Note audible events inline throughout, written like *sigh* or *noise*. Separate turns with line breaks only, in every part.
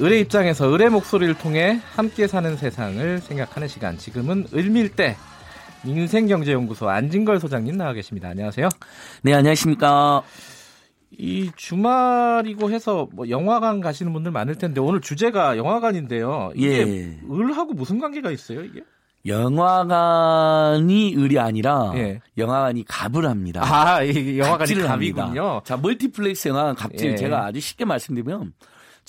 을의 입장에서 을의 목소리를 통해 함께 사는 세상을 생각하는 시간. 지금은 을밀대 민생경제연구소 안진걸 소장님 나와 계십니다. 안녕하세요.
네, 안녕하십니까.
이 주말이고 해서 뭐 영화관 가시는 분들 많을 텐데 오늘 주제가 영화관인데요. 이게 예. 을하고 무슨 관계가 있어요, 이게?
영화관이 을이 아니라 예. 영화관이 갑을 합니다.
아, 영화관이 갑이군요.
자, 멀티플렉스 영화관 갑질 예. 제가 아주 쉽게 말씀드리면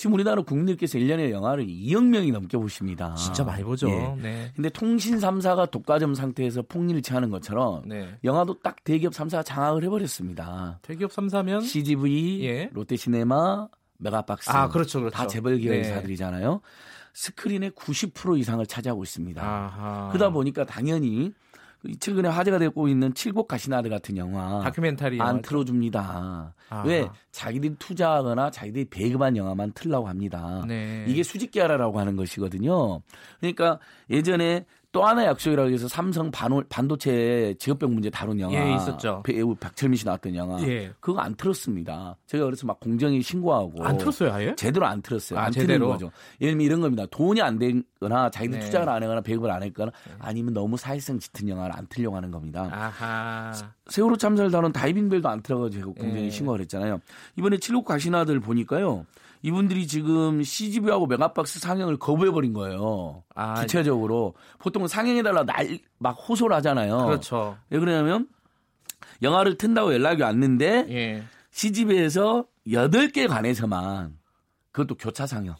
지금 우리나라 국민들께서 1년에 영화를 2억 명이 넘게 보십니다.
진짜 많이 보죠. 예. 네.
근데 통신 3사가 독과점 상태에서 폭리를취하는 것처럼 네. 영화도 딱 대기업 3사가 장악을 해버렸습니다.
대기업 3사면
CGV, 예. 롯데시네마, 메가박스.
아, 그렇죠, 그렇죠.
다 재벌 기업사들이잖아요. 네. 스크린의 90% 이상을 차지하고 있습니다. 아하. 그러다 보니까 당연히 최근에 화제가 되고 있는 칠곡 가시나들 같은 영화
다큐멘터리
안 틀어줍니다. 아하. 왜 자기들이 투자하거나 자기들이 배급한 영화만 틀라고 합니다. 네. 이게 수직계열화라고 하는 것이거든요. 그러니까 예전에 또 하나의 약속이라고 해서 삼성 반올, 반도체 직업병 문제 다룬 영화
예, 있었죠.
배우 박철민 씨 나왔던 영화 예. 그거 안 틀었습니다. 제가 그래서 막 공정위 신고하고
안 틀었어요, 아예?
제대로 안 틀었어요.
아,
안
제대로
거죠. 예를 들면 이런 겁니다. 돈이 안 되거나 자기들 네. 투자를 안 하거나 배급을 안 했거나 네. 아니면 너무 사회성 짙은 영화를 안 틀려고 하는 겁니다.
아하.
세월호 참사를 다룬 다이빙벨도 안 틀어가지고 공정위 네. 신고를 했잖아요. 이번에 칠곡 가신 아들 보니까요. 이분들이 지금 CGV하고 메가박스 상영을 거부해버린 거예요. 아, 기체적으로. 보통은 상영해달라 날, 막 호소를 하잖아요.
그렇죠.
왜 그러냐면, 영화를 튼다고 연락이 왔는데, 예. CGV에서 8개 관에서만, 그것도 교차 상영.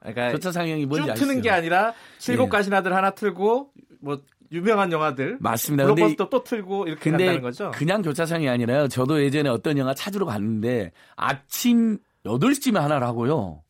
그러니까 교차 상영이 뭔지 쭉 아시죠? 트는 게 아니라 칠곡 예. 가시나들 하나 틀고 뭐 유명한 영화들
맞습니다.
블록버스터 또 틀고 이렇게 근데 간다는 거죠.
그냥 교차상영이 아니라요. 저도 예전에 어떤 영화 찾으러 갔는데 아침 8시쯤에 하나를 하고요.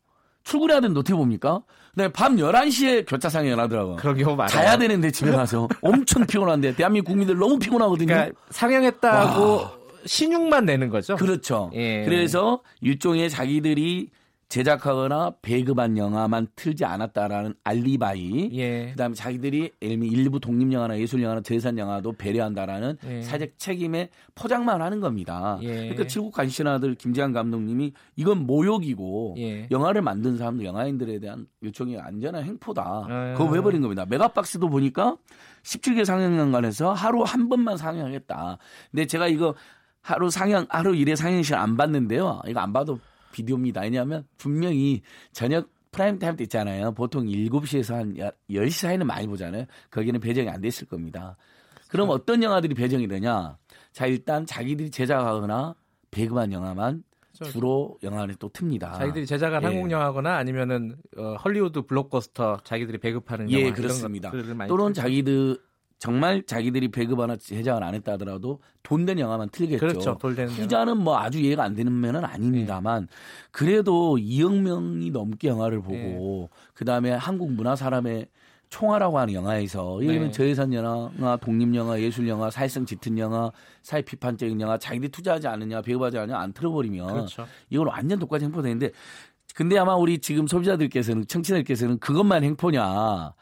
출근해야 되는데 어떻게 봅니까? 네, 밤 11시에 교차상에 연하더라고요.
그런 경우 많아요.
자야 되는데 집에 가서 엄청 피곤한데 대한민국 국민들 너무 피곤하거든요. 그러니까
상영했다고 와. 신용만 내는 거죠.
그렇죠. 예. 그래서 일종의 자기들이 제작하거나 배급한 영화만 틀지 않았다라는 알리바이. 예. 그다음에 자기들이 들면 일부 독립 영화나 예술 영화나 재산 영화도 배려한다라는 예. 사적 책임에 포장만 하는 겁니다. 예. 그러니까 칠곡 가시나들 김재환 감독님이 이건 모욕이고 예. 영화를 만든 사람들 영화인들에 대한 요청이 안전한 횡포다. 아. 그거 왜 버린 겁니다. 메가박스도 보니까 17개 상영관에서 하루 한 번만 상영하겠다. 근데 제가 이거 하루 상영 하루 일회 상영 시간 안 봤는데요. 이거 안 봐도 비디오입니다. 왜냐하면 분명히 저녁 프라임 타임 때 있잖아요. 보통 7시에서 한 10시 사이는 많이 보잖아요. 거기는 배정이 안 됐을 겁니다. 그럼 어떤 영화들이 배정이 되냐? 자, 일단 자기들이 제작하거나 배급한 영화만 그렇죠. 주로 영화를 또 틉니다.
자기들이 제작한 예. 한국 영화거나 아니면은 어, 헐리우드 블록버스터 자기들이 배급하는
예,
영화
그렇습니다. 또는 자기들 정말 자기들이 배급 하나 제작을 안 했다 하더라도 돈 된 영화만 틀겠죠.
그렇죠. 돈된
후자는 뭐 아주 이해가 안 되는 면은 아닙니다만 네. 그래도 2억 명이 넘게 영화를 보고 네. 그다음에 한국 문화 사람의 총화라고 하는 영화에서 예를 들면 네. 저예산 영화, 독립 영화, 예술 영화, 사회성 짙은 영화, 사회 비판적인 영화, 자기들이 투자하지 않느냐, 배급하지 않느냐 안 틀어버리면 그렇죠. 이건 완전 독과지 행포되는데 근데 아마 우리 지금 소비자들께서는 청취자들께서는 그것만 행포냐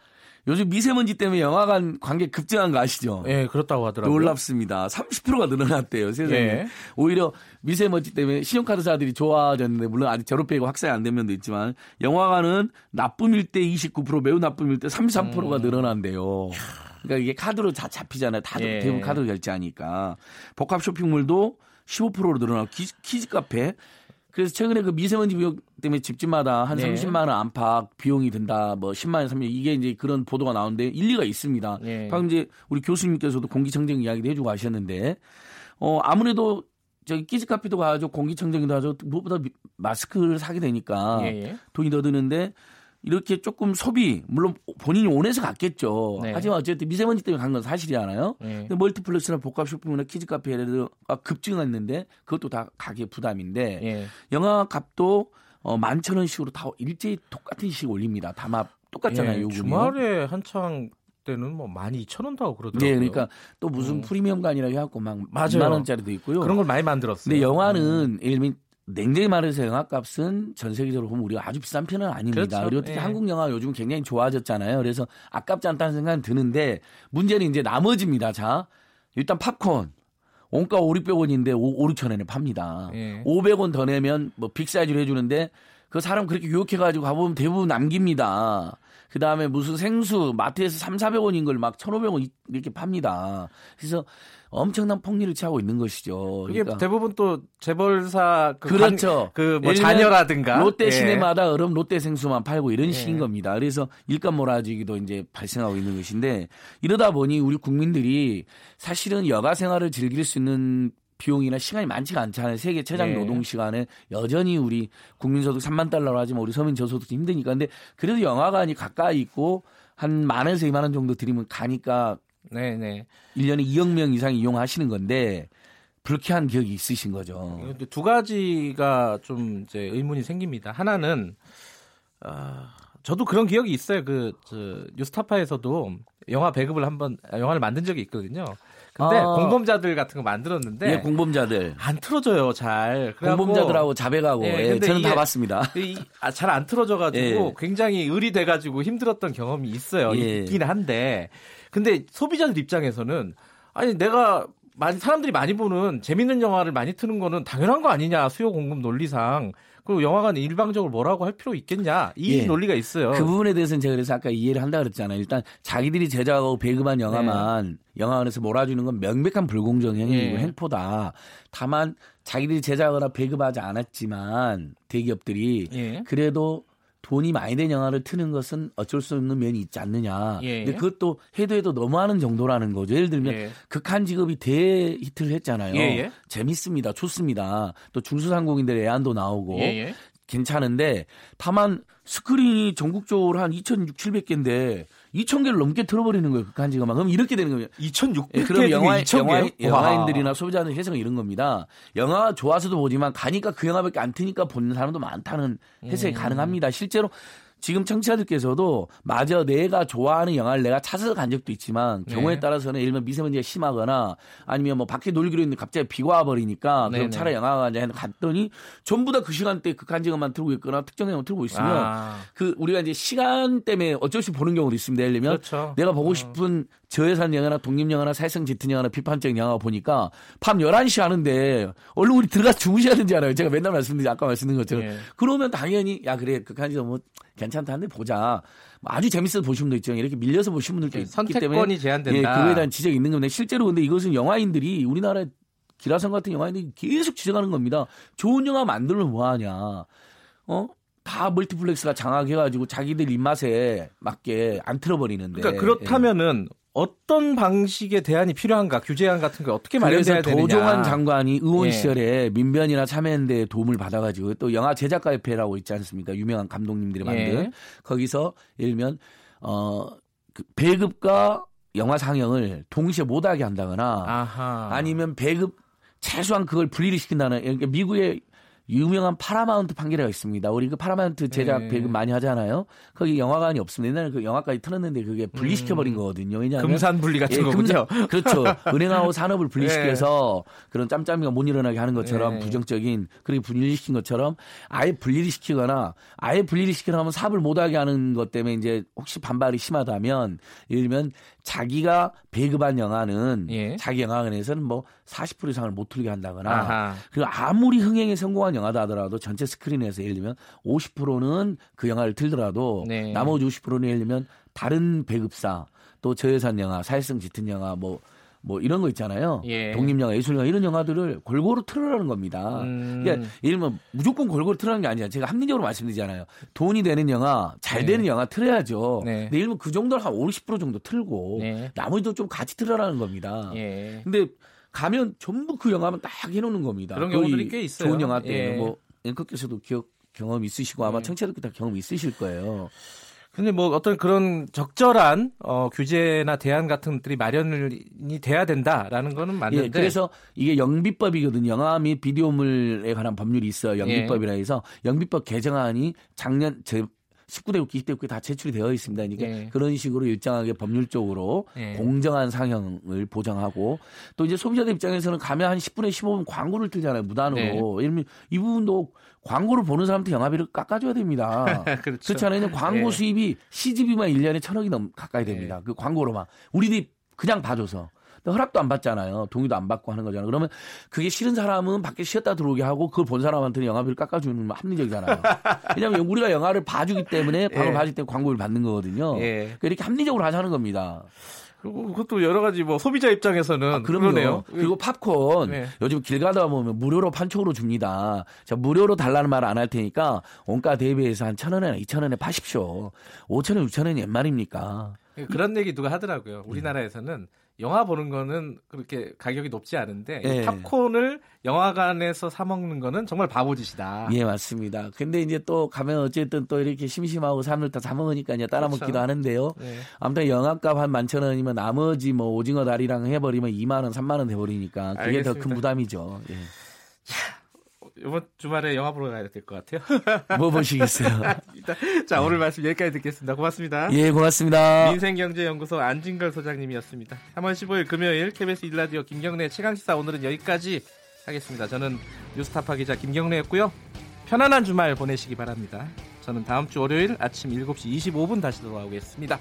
요즘 미세먼지 때문에 영화관 관객 급증한 거 아시죠?
예, 그렇다고 하더라고요.
놀랍습니다. 30%가 늘어났대요, 세상에. 예. 오히려 미세먼지 때문에 신용카드사들이 좋아졌는데, 물론 아직 제로페이가 확산이 안 된 면도 있지만, 영화관은 나쁨일 때 29%, 매우 나쁨일 때 33%가 음. 늘어난대요. 그러니까 이게 카드로 다 잡히잖아요. 다 예. 대부분 카드로 결제하니까. 복합 쇼핑몰도 15%로 늘어나고, 키즈 카페, 그래서 최근에 그 미세먼지 비용 때문에 집집마다 한 네. 30만 원 안팎 비용이 든다. 뭐 10만 원, 3만 이게 이제 그런 보도가 나오는데 일리가 있습니다. 네. 방금 이제 우리 교수님께서도 공기청정 이야기도 해주고 하셨는데 어 아무래도 저기 키즈카페도 가죠, 공기청정기도 하죠. 무엇보다 마스크를 사게 되니까 네. 돈이 더 드는데 이렇게 조금 소비 물론 본인이 원해서 갔겠죠. 네. 하지만 어쨌든 미세먼지 때문에 간 건 사실이잖아요. 네. 근데 멀티플렉스나 복합 쇼핑몰이나 키즈 카페가 급증했는데 그것도 다 가계 부담인데 네. 영화 값도 어, 만천 원씩으로 다 일제히 똑같은 식 올립니다. 다마 똑같잖아요. 예, 요금이
주말에 한창 때는 뭐 많이 이천 원도 하고 그러더라고요.
네, 그러니까 또 무슨 음. 프리미엄관이라고 해갖고 막 맞아요. 만 원짜리도 있고요.
그런 걸 많이 만들었어요.
근데 영화는 음. 예를 들면 냉정히 말해서 영화값은 전 세계적으로 보면 우리가 아주 비싼 편은 아닙니다. 그렇죠. 그리고 특히 예. 한국 영화 요즘 굉장히 좋아졌잖아요. 그래서 아깝지 않다는 생각은 드는데 문제는 이제 나머지입니다. 자, 일단 팝콘. 원가 5, 600원인데 5, 6천 원에 팝니다. 예. 500원 더 내면 뭐 빅사이즈로 해주는데 그 사람 그렇게 유혹해가지고 가보면 대부분 남깁니다. 그 다음에 무슨 생수 마트에서 3, 400원인 걸 막 1,500원 이렇게 팝니다. 그래서 엄청난 폭리를 취하고 있는 것이죠.
이게 그러니까. 대부분 또 재벌사
그 그렇죠.
그 뭐 자녀라든가
롯데 예. 시네마다 얼음 롯데 생수만 팔고 이런 예. 식인 겁니다. 그래서 일감 몰아주기도 이제 발생하고 있는 것인데 이러다 보니 우리 국민들이 사실은 여가 생활을 즐길 수 있는 비용이나 시간이 많지가 않잖아요. 세계 최장 예. 노동 시간에 여전히 우리 국민소득 3만 달러로 하지만 우리 서민 저소득 힘드니까. 근데 그래도 영화관이 가까이 있고 한 만에서 2만 원 정도 드리면 가니까 네네. 1년에 2억 명 이상 이용하시는 건데 불쾌한 기억이 있으신 거죠.
두 가지가 좀 이제 의문이 생깁니다. 하나는 어, 저도 그런 기억이 있어요. 그 뉴스타파에서도 영화 배급을 한번 영화를 만든 적이 있거든요. 근데 아. 공범자들 같은 거 만들었는데
예, 공범자들
안 틀어져요 잘.
공범자들하고 자백하고 예, 예, 저는 다 봤습니다.
아, 잘 안 틀어져가지고 예. 굉장히 의리돼가지고 힘들었던 경험이 있어요. 예. 있긴 한데 근데 소비자들 입장에서는 아니 내가 많이 사람들이 많이 보는 재밌는 영화를 많이 트는 거는 당연한 거 아니냐 수요 공급 논리상 그리고 영화관 일방적으로 뭐라고 할 필요 있겠냐 이 예. 논리가 있어요.
그 부분에 대해서는 제가 그래서 아까 이해를 한다 그랬잖아요. 일단 자기들이 제작하고 배급한 영화만 네. 영화관에서 몰아주는 건 명백한 불공정 행위고 예. 횡포다. 다만 자기들이 제작하거나 배급하지 않았지만 대기업들이 예. 그래도 돈이 많이 된 영화를 트는 것은 어쩔 수 없는 면이 있지 않느냐. 예. 근데 그것도 해도 해도 너무하는 정도라는 거죠. 예를 들면 예. 극한 직업이 대히트를 했잖아요. 예예. 예. 재밌습니다. 좋습니다. 또 중수상공인들 애안도 나오고 예예. 예. 괜찮은데 다만 스크린이 전국적으로 한 2,600, 700개인데 2,000개를 넘게 틀어버리는 거예요. 극한 직업만. 그럼 이렇게 되는 거예요.
2,600개
예, 그럼 영화, 영화, 영화인들이나 소비자들 해석은 이런 겁니다. 영화 좋아서도 보지만 가니까 그 영화밖에 안 트니까 보는 사람도 많다는 해석이 음. 가능합니다. 실제로 지금 청취자들께서도 마저 내가 좋아하는 영화를 내가 찾아서 간 적도 있지만 경우에 네. 따라서는 예를 들면 미세먼지가 심하거나 아니면 뭐 밖에 놀기로 했는데 갑자기 비가 와버리니까 그럼 네, 네. 차라리 영화관에 갔더니 전부 다 그 시간대에 극한 직업만 틀고 있거나 특정 영화 틀고 있으면 아. 그 우리가 이제 시간 때문에 어쩔 수 보는 경우도 있습니다. 예를 들면 그렇죠. 내가 보고 어. 싶은 저예산 영화나 독립 영화나 사회성 짙은 영화나 비판적인 영화 보니까 밤 11시 하는데 얼른 우리 들어가서 주무셔야 되지 않아요. 제가 맨날 말씀드린 아까 말씀드린 것처럼. 네. 그러면 당연히 야 그래 극한 직업 뭐 괜찮다는데 보자. 뭐 아주 재밌어서 보신 분도 있죠. 이렇게 밀려서 보신 분들도 있기
선택권이 때문에 제한된다.
예, 그거에 대한 지적이 있는 건데 실제로 근데 이것은 영화인들이 우리나라의 기라성 같은 영화인들이 계속 지적하는 겁니다. 좋은 영화 만들면 뭐 하냐. 어? 다 멀티플렉스가 장악해가지고 자기들 입맛에 맞게 안 틀어버리는데.
그러니까 그렇다면은 예. 어떤 방식의 대안이 필요한가 규제안 같은 게 어떻게 마련돼야 되느냐.
도종환 장관이 의원 예. 시절에 민변이나 참여연대 도움을 받아가지고 또 영화 제작가협회라고 있지 않습니까? 유명한 감독님들이 만든 예. 거기서 예를 들면 어 그 배급과 영화 상영을 동시에 못하게 한다거나 아하. 아니면 배급 최소한 그걸 분리를 시킨다는 그러니까 미국의 유명한 파라마운트 판결례가 있습니다. 우리 그 파라마운트 제작 네. 배급 많이 하잖아요. 거기 영화관이 없습니다. 옛날에 그 영화까지 틀었는데 그게 분리시켜버린 음. 거거든요. 왜냐하면
금산 분리 같은 예, 거군요.
금산, *laughs* 그렇죠. 은행하고 산업을 분리시켜서 네. 그런 짬짬이가 못 일어나게 하는 것처럼 네. 부정적인 그렇게 분리시킨 것처럼 아예 분리를 시키거나 아예 분리를 시키려면 사업을 못하게 하는 것 때문에 이제 혹시 반발이 심하다면 예를 들면 자기가 배급한 영화는 예. 자기 영화관에서는 뭐 40% 이상을 못 틀게 한다거나. 그리고 아무리 흥행에 성공한 영화다 하더라도 전체 스크린에서 예를 들면 50%는 그 영화를 틀더라도 네. 나머지 50%는 예를 들면 다른 배급사 또 저예산 영화, 사회성 짙은 영화 뭐뭐 이런 거 있잖아요. 예. 독립영화, 예술영화 이런 영화들을 골고루 틀으라는 겁니다. 음. 그러니까 예를 들면 무조건 골고루 틀으라는 게 아니라 제가 합리적으로 말씀드리잖아요. 돈이 되는 영화, 잘 네. 되는 영화 틀어야죠. 네. 근데 예를 들면 그 정도를 한 50% 정도 틀고 네. 나머지도 좀 같이 틀어라는 겁니다. 예. 근데 가면 전부 그 영화만 딱 해놓는 겁니다.
그런 경우들이 꽤 있어요.
좋은 영화 때는 예. 뭐 앵커께서도 기억 경험 있으시고 아마 예. 청취자들도 다 경험 있으실 거예요.
근데 뭐 어떤 그런 적절한 어, 규제나 대안 같은 것들이 마련이 돼야 된다라는 거는 맞는데.
예, 그래서 이게 영비법이거든요. 영화 및 비디오물에 관한 법률이 있어요. 영비법이라 해서 영비법 개정안이 작년 제 19대 국회, 20대 국회 다 제출이 되어 있습니다. 그러니까 예. 그런 식으로 일정하게 법률적으로 예. 공정한 상영을 보장하고 또 이제 소비자들 입장에서는 가면 한 10분에 15분 광고를 틀잖아요. 무단으로. 네. 이 부분도 광고를 보는 사람한테 영화비를 깎아줘야 됩니다. *laughs* 그렇죠. 그렇지 않아요? 광고 예. 수입이 CGV만 1년에 천억이 넘 가까이 됩니다. 예. 그 광고로만. 우리들이 그냥 봐줘서. 허락도 안 받잖아요. 동의도 안 받고 하는 거잖아요. 그러면 그게 싫은 사람은 밖에 쉬었다 들어오게 하고 그걸 본 사람한테는 영화비를 깎아주는 합리적이잖아요. *laughs* 왜냐하면 우리가 영화를 봐주기 때문에 방을 예. 봐주기 때문에 광고를 받는 거거든요. 예. 그러니까 이렇게 합리적으로 하자는 겁니다.
그리고 그것도 여러 가지 뭐 소비자 입장에서는 아, 그러네요.
그리고 팝콘 네. 요즘 길 가다 보면 무료로 판촉으로 줍니다. 자 무료로 달라는 말 안 할 테니까 원가 대비해서 한 천 원이나 이천 원에 파십시오. 오천 원, 육천 원이 옛말입니까?
그런 얘기 누가 하더라고요. 우리나라에서는 영화 보는 거는 그렇게 가격이 높지 않은데 예. 팝콘을 영화관에서 사 먹는 거는 정말 바보짓이다.
예, 맞습니다. 근데 이제 또 가면 어쨌든 또 이렇게 심심하고 사람들 다 사 먹으니까 이제 따라 그렇죠. 먹기도 하는데요. 예. 아무튼 영화값 한 만천 원이면 나머지 뭐 오징어 다리랑 해버리면 2만 원, 3만 원 돼버리니까 그게 더 큰 부담이죠. 예.
이번 주말에 영화 보러 가야 될 것 같아요. *laughs*
뭐 보시겠어요?
자, 오늘 말씀 여기까지 듣겠습니다. 고맙습니다.
예, 고맙습니다.
민생경제연구소 안진걸 소장님이었습니다. 3월 15일 금요일 KBS 일라디오 김경래 최강시사 오늘은 여기까지 하겠습니다. 저는 뉴스타파 기자 김경래였고요. 편안한 주말 보내시기 바랍니다. 저는 다음 주 월요일 아침 7시 25분 다시 돌아오겠습니다.